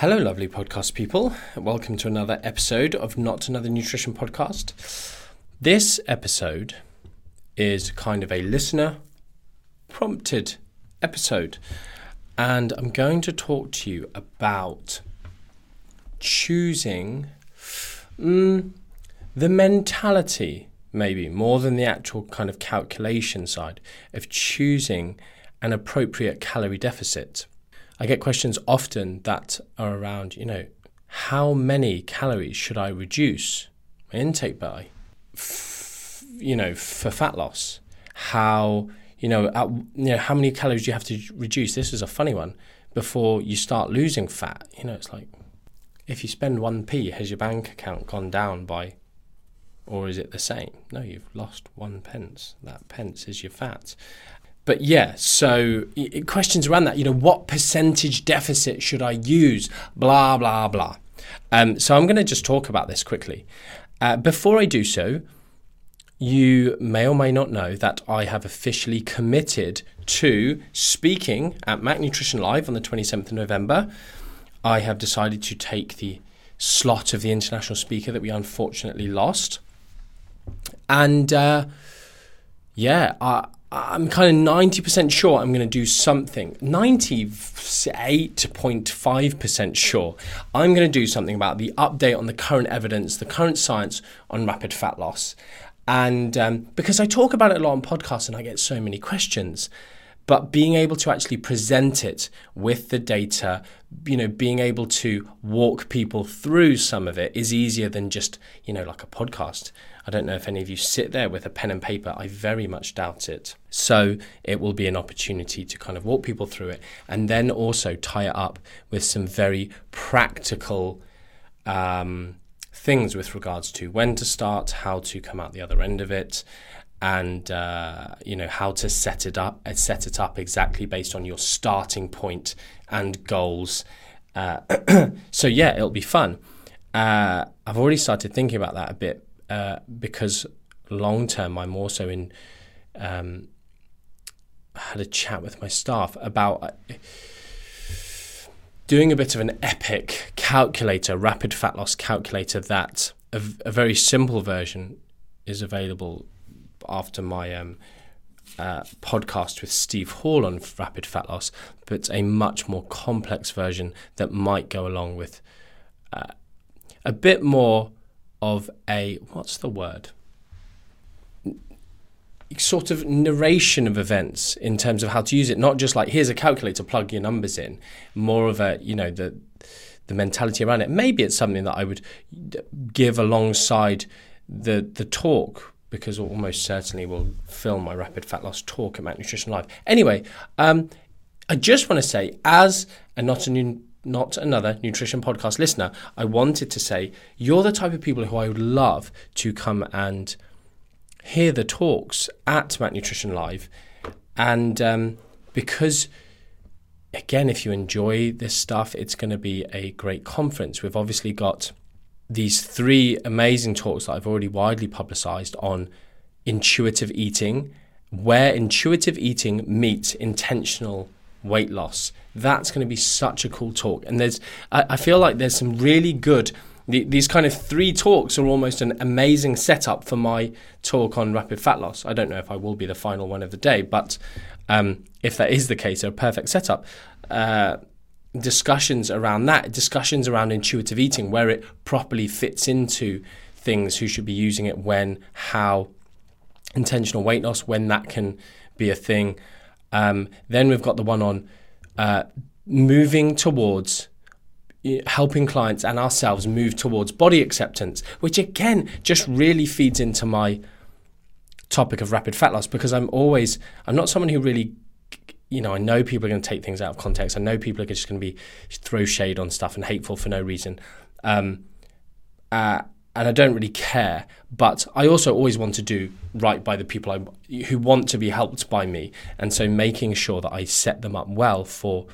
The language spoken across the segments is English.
Hello, lovely podcast people. Welcome to another episode of Not Another Nutrition Podcast. This episode is kind of a listener prompted episode, and I'm going to talk to you about choosing mm, the mentality, maybe more than the actual kind of calculation side, of choosing an appropriate calorie deficit. I get questions often that are around, you know, how many calories should I reduce my intake by, f- you know, for fat loss? How, you know, at, you know, how many calories do you have to reduce? This is a funny one. Before you start losing fat, you know, it's like if you spend one p, has your bank account gone down by, or is it the same? No, you've lost one pence. That pence is your fat. But yeah, so questions around that, you know, what percentage deficit should I use? Blah, blah, blah. Um, so I'm going to just talk about this quickly. Uh, before I do so, you may or may not know that I have officially committed to speaking at Mac Nutrition Live on the 27th of November. I have decided to take the slot of the international speaker that we unfortunately lost. And uh, yeah, I, I'm kind of 90% sure I'm going to do something. 98.5% sure I'm going to do something about the update on the current evidence, the current science on rapid fat loss. And um, because I talk about it a lot on podcasts and I get so many questions, but being able to actually present it with the data, you know, being able to walk people through some of it is easier than just, you know, like a podcast. I don't know if any of you sit there with a pen and paper. I very much doubt it. So it will be an opportunity to kind of walk people through it and then also tie it up with some very practical um, things with regards to when to start, how to come out the other end of it, and uh, you know how to set it up, uh, set it up exactly based on your starting point and goals. Uh, so yeah, it'll be fun. Uh, I've already started thinking about that a bit uh, because long term, I'm also in. Um, I had a chat with my staff about uh, doing a bit of an epic calculator, rapid fat loss calculator. That a, a very simple version is available after my um, uh, podcast with Steve Hall on rapid fat loss, but a much more complex version that might go along with uh, a bit more of a what's the word? Sort of narration of events in terms of how to use it, not just like here's a calculator, plug your numbers in. More of a you know the the mentality around it. Maybe it's something that I would give alongside the the talk because almost certainly will film my rapid fat loss talk at Mac Nutrition Live. Anyway, um, I just want to say, as a not a new not another nutrition podcast listener, I wanted to say you're the type of people who I would love to come and hear the talks at Mac Nutrition Live. And um, because, again, if you enjoy this stuff, it's going to be a great conference. We've obviously got these three amazing talks that I've already widely publicized on intuitive eating, where intuitive eating meets intentional weight loss. That's going to be such a cool talk. And there's, I, I feel like there's some really good. The, these kind of three talks are almost an amazing setup for my talk on rapid fat loss. I don't know if I will be the final one of the day, but um, if that is the case, a perfect setup. Uh, discussions around that, discussions around intuitive eating, where it properly fits into things, who should be using it when, how, intentional weight loss, when that can be a thing. Um, then we've got the one on uh, moving towards helping clients and ourselves move towards body acceptance, which again just really feeds into my topic of rapid fat loss because I'm always, I'm not someone who really, you know, I know people are going to take things out of context. I know people are just going to be throw shade on stuff and hateful for no reason. Um, uh, and I don't really care. But I also always want to do right by the people I, who want to be helped by me, and so making sure that I set them up well for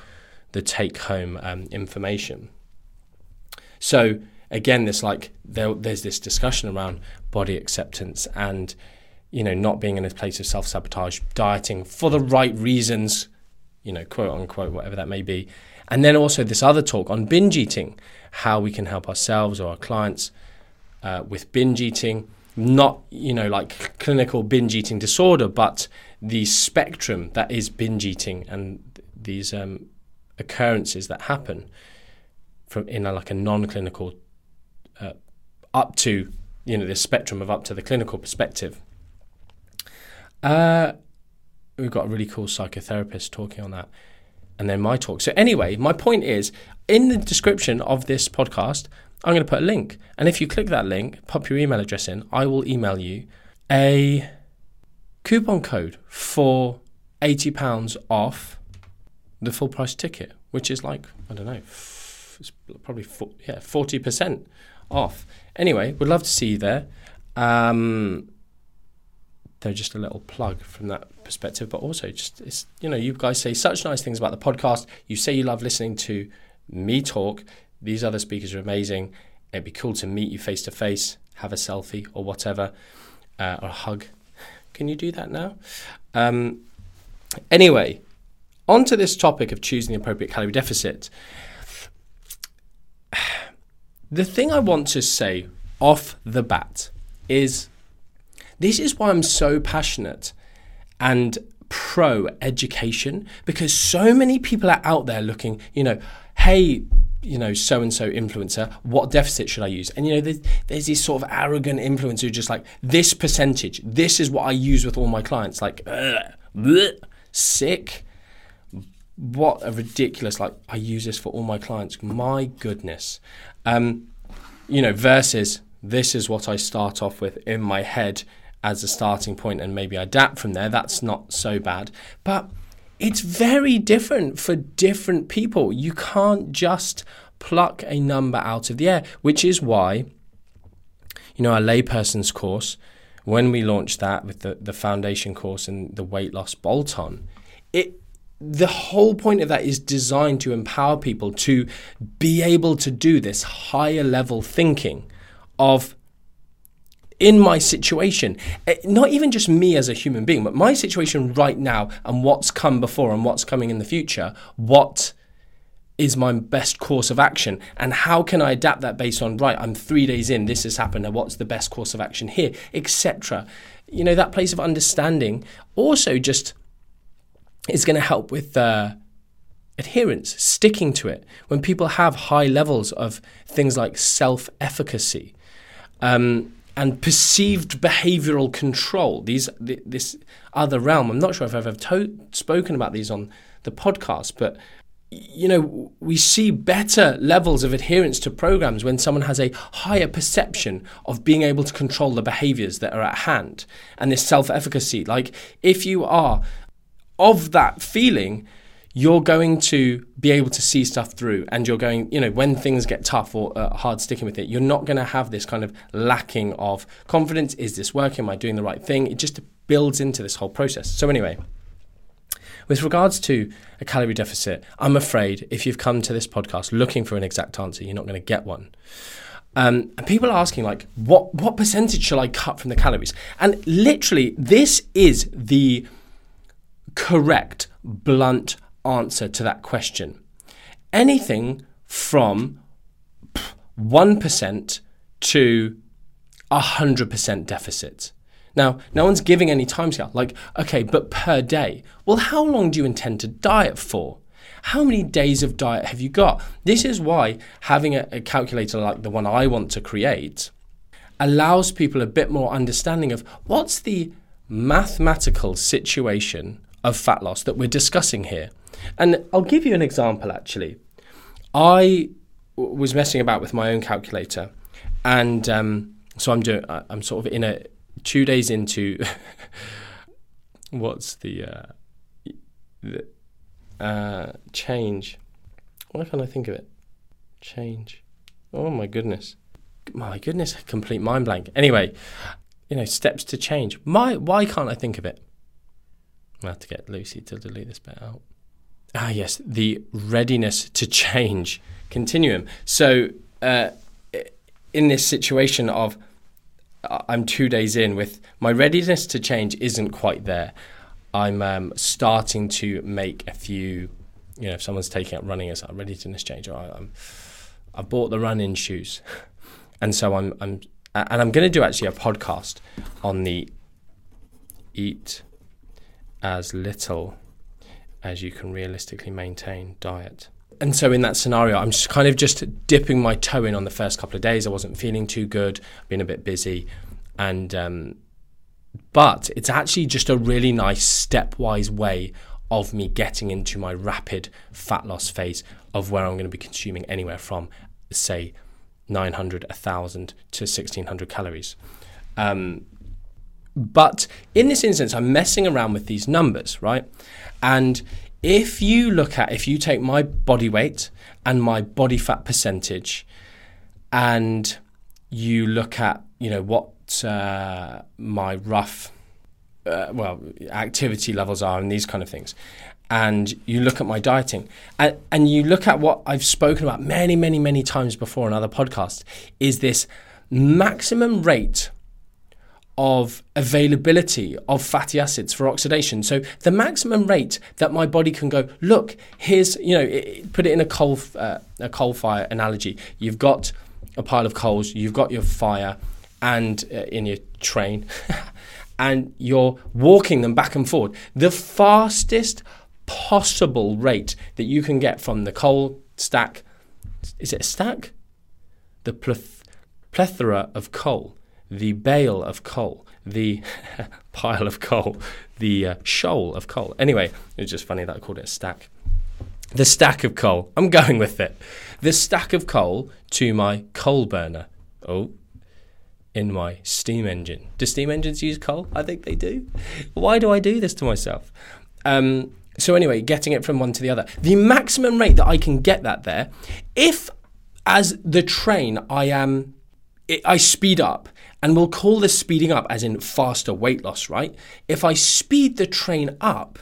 the take-home um, information. So again, this like there, there's this discussion around body acceptance and you know not being in a place of self-sabotage, dieting for the right reasons, you know, quote unquote, whatever that may be, And then also this other talk on binge eating, how we can help ourselves or our clients uh, with binge eating, not you know like clinical binge eating disorder, but the spectrum that is binge eating and these um, occurrences that happen from in a, like a non-clinical uh, up to you know the spectrum of up to the clinical perspective. Uh, we've got a really cool psychotherapist talking on that, and then my talk. So anyway, my point is in the description of this podcast, I'm going to put a link, and if you click that link, pop your email address in, I will email you a coupon code for eighty pounds off the full price ticket, which is like I don't know, it's probably yeah forty percent off. Anyway, we'd love to see you there. Um, they're just a little plug from that perspective, but also just it's you know you guys say such nice things about the podcast. You say you love listening to me talk. These other speakers are amazing. It'd be cool to meet you face to face, have a selfie or whatever, uh, or a hug. Can you do that now? Um, anyway, on to this topic of choosing the appropriate calorie deficit. The thing I want to say off the bat is this is why I'm so passionate and pro education because so many people are out there looking, you know, hey, you know, so and so influencer, what deficit should I use? And, you know, there's, there's this sort of arrogant influencer who just like, this percentage, this is what I use with all my clients. Like, bleh, sick. What a ridiculous, like, I use this for all my clients. My goodness. Um, you know, versus this is what I start off with in my head as a starting point and maybe adapt from there. That's not so bad. But it's very different for different people. You can't just pluck a number out of the air, which is why, you know, our layperson's course, when we launched that with the, the foundation course and the weight loss bolt on, it the whole point of that is designed to empower people to be able to do this higher level thinking of in my situation, eh, not even just me as a human being, but my situation right now and what's come before and what's coming in the future, what is my best course of action? And how can I adapt that based on right I'm 3 days in this has happened and what's the best course of action here etc you know that place of understanding also just is going to help with uh, adherence sticking to it. When people have high levels of things like self-efficacy um, and perceived behavioral control. These this other realm. I'm not sure if I've ever to- spoken about these on the podcast, but you know we see better levels of adherence to programs when someone has a higher perception of being able to control the behaviors that are at hand and this self-efficacy. Like if you are of that feeling you're going to be able to see stuff through and you're going you know when things get tough or uh, hard sticking with it you're not going to have this kind of lacking of confidence. Is this working? Am i doing the right thing? It just builds into this whole process. So anyway with regards to a calorie deficit i'm afraid if you've come to this podcast looking for an exact answer you're not going to get one. Um, and people are asking like what what percentage shall i cut from the calories? And literally this is the correct blunt answer to that question. Anything from 1% to 100% deficit. Now, no one's giving any timescale. Like, okay, but per day. Well, how long do you intend to diet for? How many days of diet have you got? This is why having a, a calculator like the one I want to create allows people a bit more understanding of what's the mathematical situation of fat loss that we're discussing here. And I'll give you an example actually. I w- was messing about with my own calculator, and um, so I'm doing. I'm sort of in a two days into what's the, uh, the uh, change. Why can't I think of it? Change. Oh my goodness. My goodness, complete mind blank. Anyway, you know, steps to change. My, why can't I think of it? I have to get Lucy to delete this bit out. Ah, yes, the readiness to change continuum. So, uh, in this situation of uh, I'm two days in with my readiness to change isn't quite there. I'm um, starting to make a few you know, if someone's taking up running, it's like readiness change. Or I'm, I bought the running shoes, and so I'm, I'm, and I'm going to do actually a podcast on the eat as little as you can realistically maintain diet. And so in that scenario, I'm just kind of just dipping my toe in on the first couple of days. I wasn't feeling too good, been a bit busy, and um, but it's actually just a really nice stepwise way of me getting into my rapid fat loss phase of where I'm going to be consuming anywhere from, say, 900, 1,000 to 1,600 calories. Um, but in this instance, I'm messing around with these numbers, right? And if you look at, if you take my body weight and my body fat percentage, and you look at, you know, what uh, my rough, uh, well, activity levels are and these kind of things, and you look at my dieting, and, and you look at what I've spoken about many, many, many times before in other podcasts, is this maximum rate of availability of fatty acids for oxidation. So the maximum rate that my body can go, look, here's, you know, put it in a coal, uh, a coal fire analogy. You've got a pile of coals, you've got your fire and uh, in your train, and you're walking them back and forward. The fastest possible rate that you can get from the coal stack, is it a stack? The plethora of coal the bale of coal, the pile of coal, the uh, shoal of coal. Anyway, it's just funny that I called it a stack. The stack of coal. I'm going with it. The stack of coal to my coal burner. Oh, in my steam engine. Do steam engines use coal? I think they do. Why do I do this to myself? Um, so anyway, getting it from one to the other. The maximum rate that I can get that there, if as the train I am, I speed up and we'll call this speeding up as in faster weight loss, right? If I speed the train up,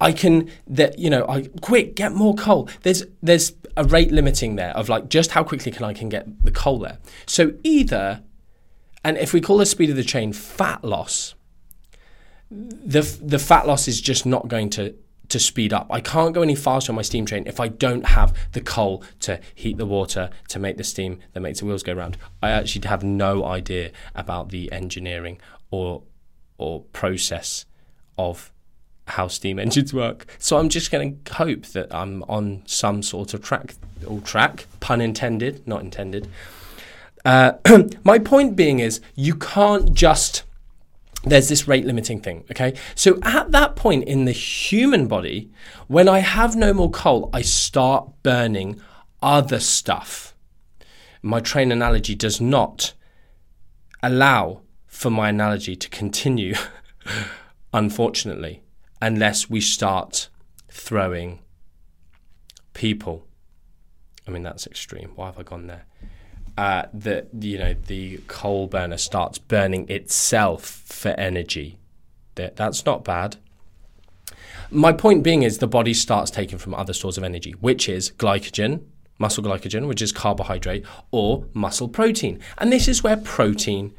I can that you know, I quick get more coal. There's there's a rate limiting there of like just how quickly can I can get the coal there. So either and if we call the speed of the train fat loss, the the fat loss is just not going to to speed up. I can't go any faster on my steam train if I don't have the coal to heat the water to make the steam that makes the wheels go round. I actually have no idea about the engineering or or process of how steam engines work. So I'm just going to hope that I'm on some sort of track or track, pun intended, not intended. Uh, my point being is you can't just there's this rate limiting thing, okay? So at that point in the human body, when I have no more coal, I start burning other stuff. My train analogy does not allow for my analogy to continue, unfortunately, unless we start throwing people. I mean, that's extreme. Why have I gone there? Uh, that you know the coal burner starts burning itself for energy. That that's not bad. My point being is the body starts taking from other stores of energy, which is glycogen, muscle glycogen, which is carbohydrate, or muscle protein. And this is where protein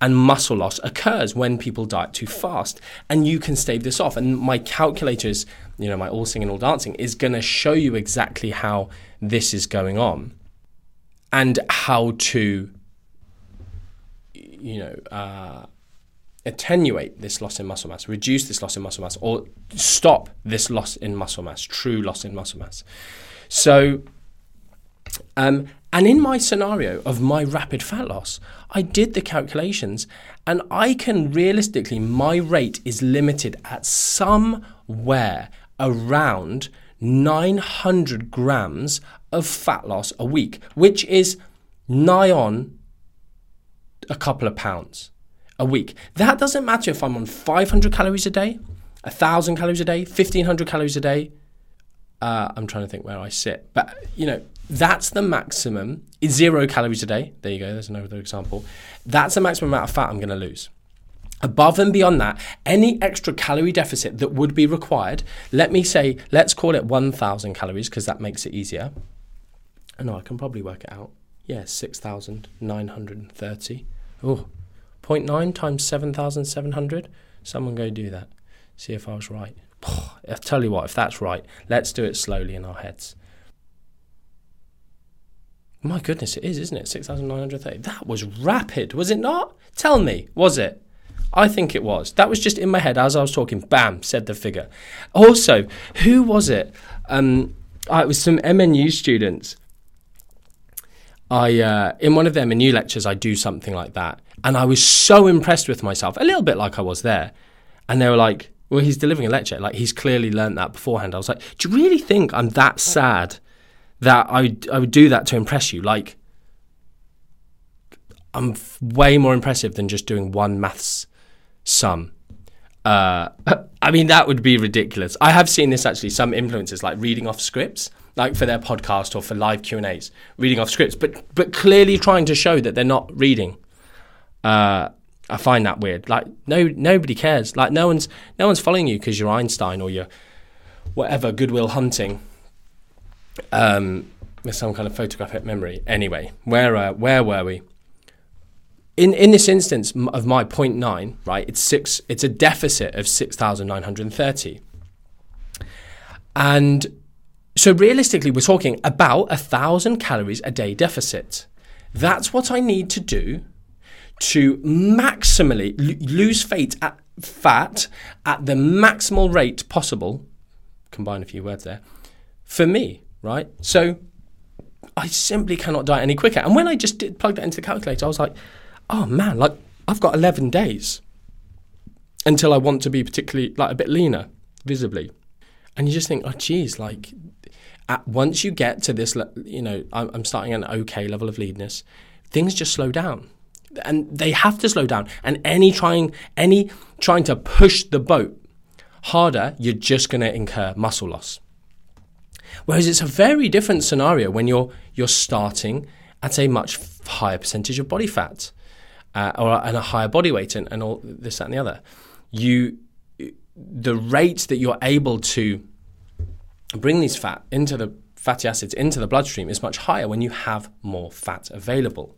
and muscle loss occurs when people diet too fast. And you can stave this off. And my calculators, you know, my all singing, all dancing, is going to show you exactly how this is going on and how to, you know, uh, attenuate this loss in muscle mass, reduce this loss in muscle mass, or stop this loss in muscle mass, true loss in muscle mass. So, um, and in my scenario of my rapid fat loss, I did the calculations and I can realistically, my rate is limited at somewhere around 900 grams of fat loss a week, which is nigh on a couple of pounds a week. That doesn't matter if I'm on 500 calories a day, 1,000 calories a day, 1,500 calories a day. Uh, I'm trying to think where I sit, but you know, that's the maximum. Zero calories a day. There you go. There's another example. That's the maximum amount of fat I'm going to lose. Above and beyond that, any extra calorie deficit that would be required, let me say, let's call it 1,000 calories because that makes it easier. I know I can probably work it out. Yeah, 6,930. Oh, 0.9 times 7,700. Someone go do that. See if I was right. I tell you what, if that's right, let's do it slowly in our heads. My goodness, it is, isn't it? 6,930. That was rapid, was it not? Tell me, was it? I think it was. That was just in my head as I was talking. Bam, said the figure. Also, who was it? Um, uh, it was some MNU students. I uh, in one of their MNU lectures, I do something like that, and I was so impressed with myself, a little bit like I was there. And they were like, "Well, he's delivering a lecture. Like he's clearly learned that beforehand." I was like, "Do you really think I'm that sad that I would, I would do that to impress you? Like, I'm f- way more impressive than just doing one maths sum." Uh, I mean, that would be ridiculous. I have seen this actually. Some influencers like reading off scripts, like for their podcast or for live Q and A's, reading off scripts, but but clearly trying to show that they're not reading. Uh, I find that weird. Like no, nobody cares. Like no one's no one's following you because you're Einstein or you're whatever Goodwill Hunting. Um, with some kind of photographic memory. Anyway, where uh, where were we? in in this instance of my 0.9, right, it's six. It's a deficit of six thousand nine hundred thirty, and so realistically, we're talking about a thousand calories a day deficit. That's what I need to do to maximally lose fat at, fat at the maximal rate possible. Combine a few words there for me, right? So I simply cannot diet any quicker. And when I just did, plugged that into the calculator, I was like oh man, like I've got 11 days until I want to be particularly like a bit leaner visibly. And you just think, oh, geez, like at, once you get to this, you know, I'm, I'm starting an okay level of leadness, things just slow down. And they have to slow down. And any trying, any trying to push the boat harder, you're just going to incur muscle loss. Whereas it's a very different scenario when you're you're starting at a much higher percentage of body fat uh, or and a higher body weight and, and all this that and the other you the rate that you're able to bring these fat into the fatty acids into the bloodstream is much higher when you have more fat available.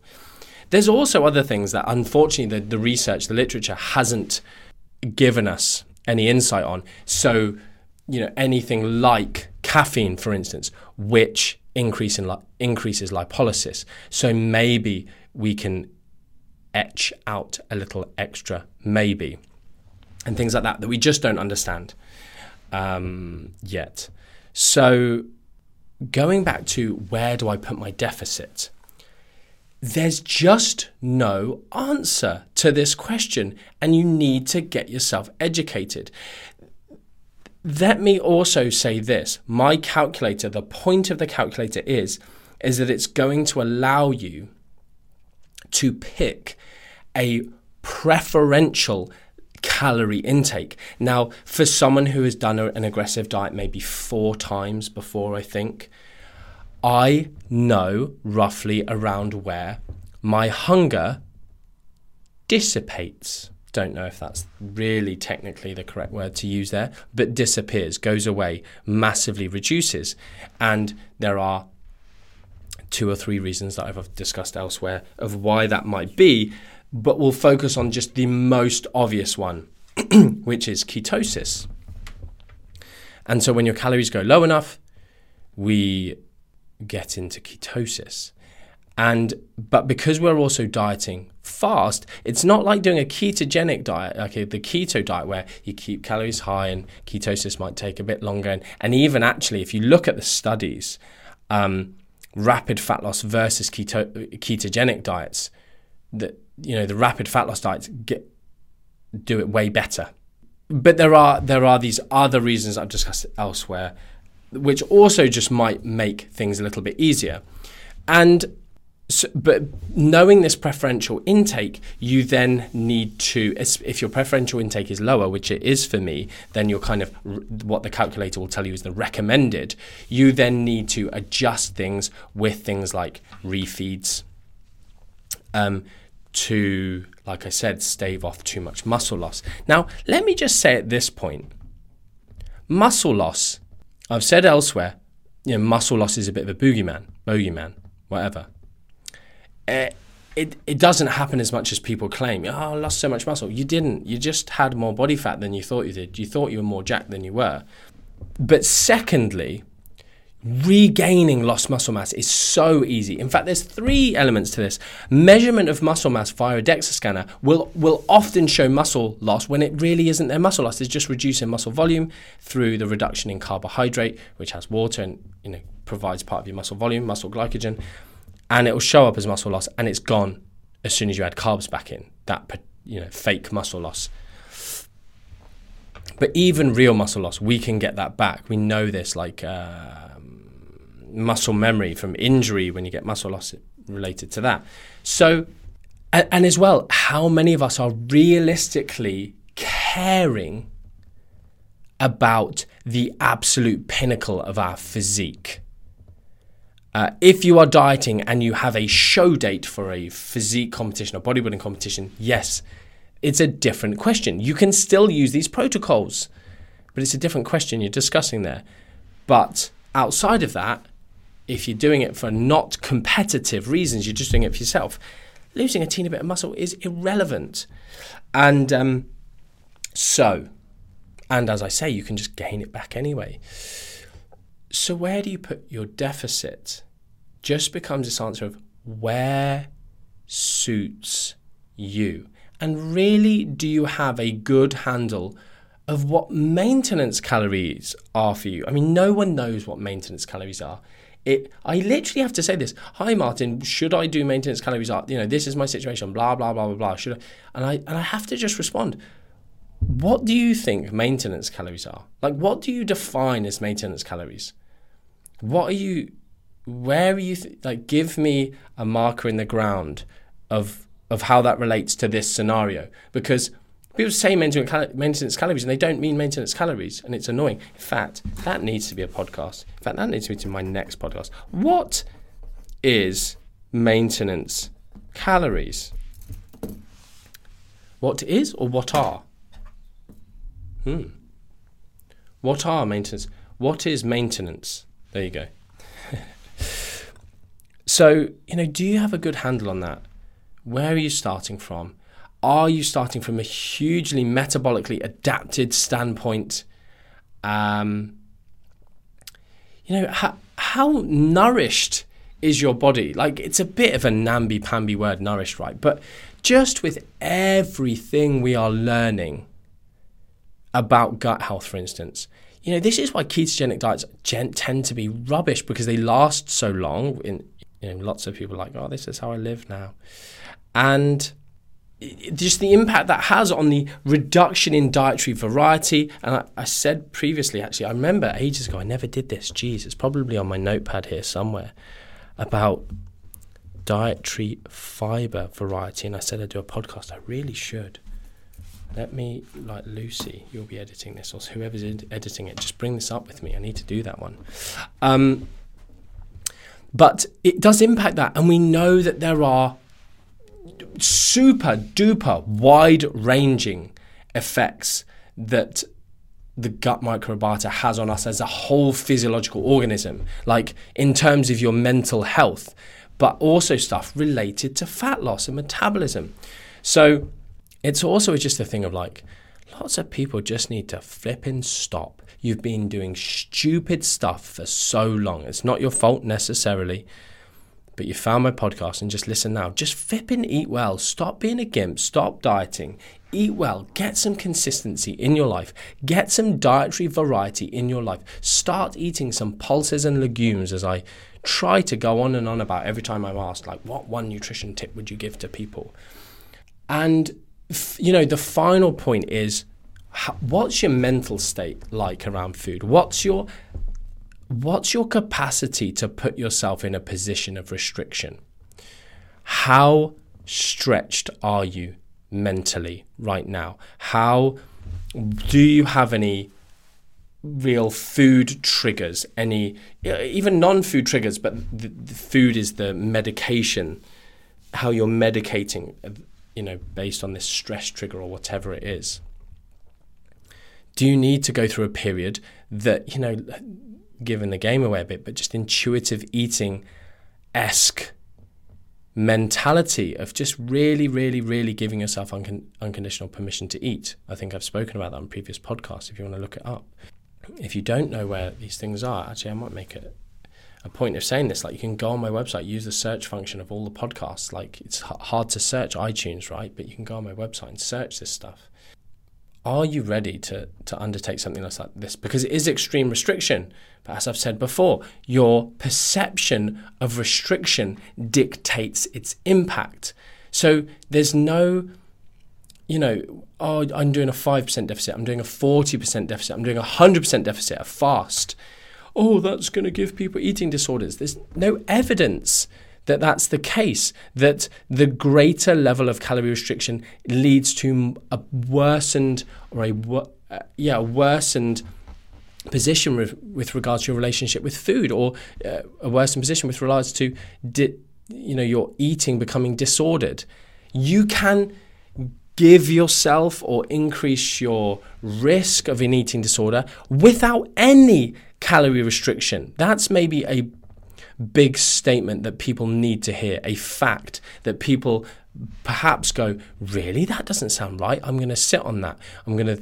There's also other things that unfortunately the, the research the literature hasn't given us any insight on. So you know anything like caffeine for instance which increase in li- increases lipolysis. So maybe we can etch out a little extra maybe and things like that that we just don't understand um, yet. So, going back to where do I put my deficit? There's just no answer to this question, and you need to get yourself educated. Let me also say this my calculator, the point of the calculator is, is that it's going to allow you to pick a preferential calorie intake. Now, for someone who has done an aggressive diet maybe four times before, I think, I know roughly around where my hunger dissipates. Don't know if that's really technically the correct word to use there, but disappears, goes away, massively reduces. And there are two or three reasons that I've discussed elsewhere of why that might be but we'll focus on just the most obvious one, which is ketosis. And so when your calories go low enough, we get into ketosis. And but because we're also dieting fast, it's not like doing a ketogenic diet, like the keto diet where you keep calories high and ketosis might take a bit longer. And, and even actually, if you look at the studies, um, rapid fat loss versus keto, ketogenic diets, that you know the rapid fat loss diets get do it way better. But there are there are these other reasons I've discussed elsewhere, which also just might make things a little bit easier. And so, but knowing this preferential intake, you then need to, if your preferential intake is lower, which it is for me, then you're kind of what the calculator will tell you is the recommended. You then need to adjust things with things like refeeds. Um, to, like I said, stave off too much muscle loss. Now, let me just say at this point muscle loss, I've said elsewhere, you know, muscle loss is a bit of a boogeyman, bogeyman, whatever. Uh, it, it doesn't happen as much as people claim. Oh, I lost so much muscle. You didn't. You just had more body fat than you thought you did. You thought you were more jacked than you were. But secondly, regaining lost muscle mass is so easy. In fact, there's three elements to this. Measurement of muscle mass via a DEXA scanner will, will often show muscle loss when it really isn't there muscle loss. It's just reducing muscle volume through the reduction in carbohydrate, which has water and you know provides part of your muscle volume, muscle glycogen, and it will show up as muscle loss and it's gone as soon as you add carbs back in. That you know fake muscle loss. But even real muscle loss, we can get that back. We know this, like uh, muscle memory from injury when you get muscle loss related to that. So, and, and as well, how many of us are realistically caring about the absolute pinnacle of our physique? Uh, if you are dieting and you have a show date for a physique competition or bodybuilding competition, yes, it's a different question. You can still use these protocols, but it's a different question you're discussing there. But outside of that, if you're doing it for not competitive reasons, you're just doing it for yourself, losing a teeny bit of muscle is irrelevant. And um, so, and as I say, you can just gain it back anyway. So, where do you put your deficit? Just becomes this answer of where suits you. And really, do you have a good handle of what maintenance calories are for you? I mean, no one knows what maintenance calories are it I literally have to say this. Hi Martin, should I do maintenance calories up? You know, this is my situation, blah blah blah blah blah. Should I and I and I have to just respond. What do you think maintenance calories are? Like what do you define as maintenance calories? What are you where are you th- like give me a marker in the ground of of how that relates to this scenario because People say maintenance, calories and they don't mean maintenance calories, and it's annoying. In fact, that needs to be a podcast. In fact, that needs to be to my next podcast. What is maintenance calories? What is or what are? Hmm. What are maintenance? What is maintenance? There you go. so, you know, do you have a good handle on that? Where are you starting from? Are you starting from a hugely metabolically adapted standpoint? Um, you know, how, how nourished is your body? Like, it's a bit of a namby pamby word, nourished, right? But just with everything we are learning about gut health, for instance, you know, this is why ketogenic diets tend to be rubbish because they last so long. In you know, lots of people are like, oh, this is how I live now, and just the impact that has on the reduction in dietary variety. And I, I, said previously, actually, I remember ages ago, I never did this. Jeez, it's probably on my notepad here somewhere about dietary fiber variety. And I said I'd do a podcast. I really should. Let me, like Lucy, you'll be editing this, or whoever's ed- editing it, just bring this up with me. I need to do that one. Um, but it does impact that. And we know that there are super duper wide ranging effects that the gut microbiota has on us as a whole physiological organism, like in terms of your mental health, but also stuff related to fat loss and metabolism. So it's also just a thing of like, lots of people just need to flip and stop. You've been doing stupid stuff for so long. It's not your fault necessarily but you found my podcast and just listen now. Just flip and eat well. Stop being a gimp. Stop dieting. Eat well. Get some consistency in your life. Get some dietary variety in your life. Start eating some pulses and legumes as I try to go on and on about every time I'm asked, like, what one nutrition tip would you give to people? And, you know, the final point is what's your mental state like around food? What's your what's your capacity to put yourself in a position of restriction? How stretched are you mentally right now? How do you have any real food triggers? Any even non-food triggers, but the, the food is the medication. How you're medicating, you know, based on this stress trigger or whatever it is. Do you need to go through a period that you know giving the game away a bit, but just intuitive eating esque mentality of just really, really, really giving yourself uncon- unconditional permission to eat. I think I've spoken about that on previous podcasts if you want to look it up. If you don't know where these things are, actually, I might make it a point of saying this. Like, you can go on my website, use the search function of all the podcasts. Like, it's h- hard to search iTunes, right? But you can go on my website and search this stuff. Are you ready to, to undertake something like this? Because it is extreme restriction. As I've said before, your perception of restriction dictates its impact. So there's no, you know, oh, I'm doing a 5% deficit, I'm doing a 40% deficit, I'm doing a 100% deficit, a fast. Oh, that's going to give people eating disorders. There's no evidence that that's the case, that the greater level of calorie restriction leads to a worsened or a, uh, yeah, a worsened position with, with regards to your relationship with food or uh, a worsened position with regards to di- you know your eating becoming disordered. You can give yourself or increase your risk of an eating disorder without any calorie restriction. That's maybe a big statement that people need to hear a fact that people perhaps go really? That doesn't sound right. I'm going to sit on that. I'm going to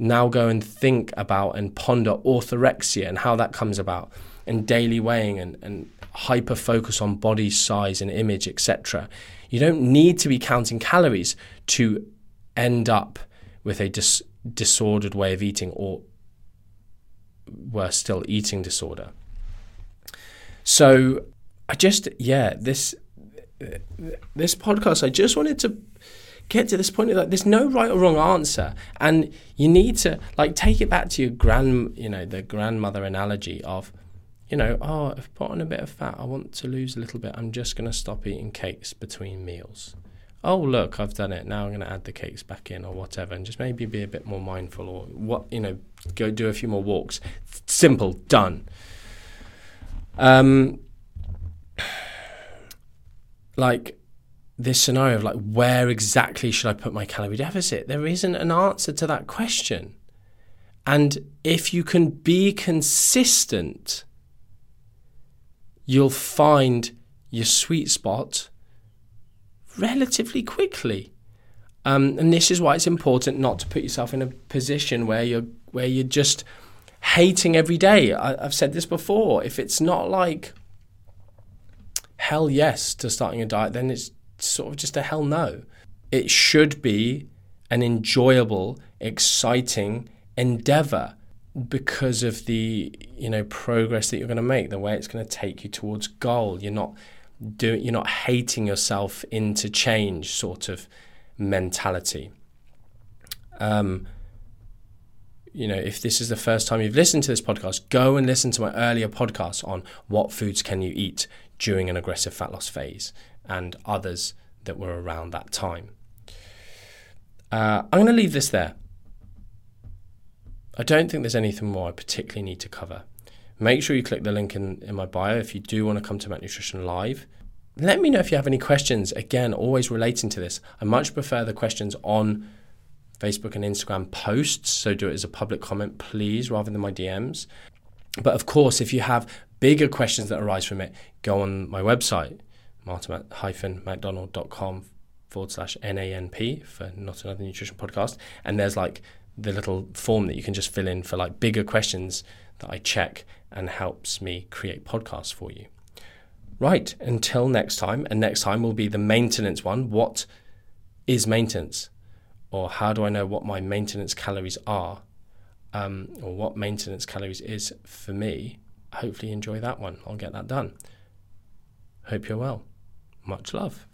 now go and think about and ponder orthorexia and how that comes about, and daily weighing and, and hyper focus on body size and image, etc. You don't need to be counting calories to end up with a dis- disordered way of eating or worse still, eating disorder. So I just, yeah, this this podcast, I just wanted to get to this point of like there's no right or wrong answer. And you need to like take it back to your grand you know the grandmother analogy of you know oh i've put on a bit of fat i want to lose a little bit i'm just going to stop eating cakes between meals. Oh look i've done it now i'm going to add the cakes back in or whatever and just maybe be a bit more mindful or what you know go do a few more walks. Simple done. Um like this scenario of like where exactly should I put my calorie deficit? There isn't an answer to that question. And if you can be consistent, you'll find your sweet spot relatively quickly. Um, and this is why it's important not to put yourself in a position where you're where you're just hating every day. I, I've said this before. If it's not like hell yes to starting a diet, then it's sort of just a hell no. It should be an enjoyable, exciting endeavor because of the you know progress that you're going to make, the way it's going to take you towards goal. You're not doing, you're not hating yourself into change, sort of mentality. Um, you know, if this is the first time you've listened to this podcast, go and listen to my earlier podcast on what foods can you eat during an aggressive fat loss phase and others that were around that time. Uh, I'm going to leave this there. I don't think there's anything more I particularly need to cover. Make sure you click the link in, in my bio if you do want to come to Mac Nutrition Live. Let me know if you have any questions. Again, always relating to this. I much prefer the questions on Facebook and Instagram posts, so do it as a public comment, please, rather than my DMs. But of course, if you have bigger questions that arise from it, go on my website, martin-macdonald.com forward slash NANP for Not Another Nutrition Podcast. And there's like the little form that you can just fill in for like bigger questions that I check and helps me create podcasts for you. Right, until next time, and next time will be the maintenance one. What is maintenance? Or how do I know what my maintenance calories are? Um, or what maintenance calories is for me? Hopefully, enjoy that one. I'll get that done. Hope you're well. Much love.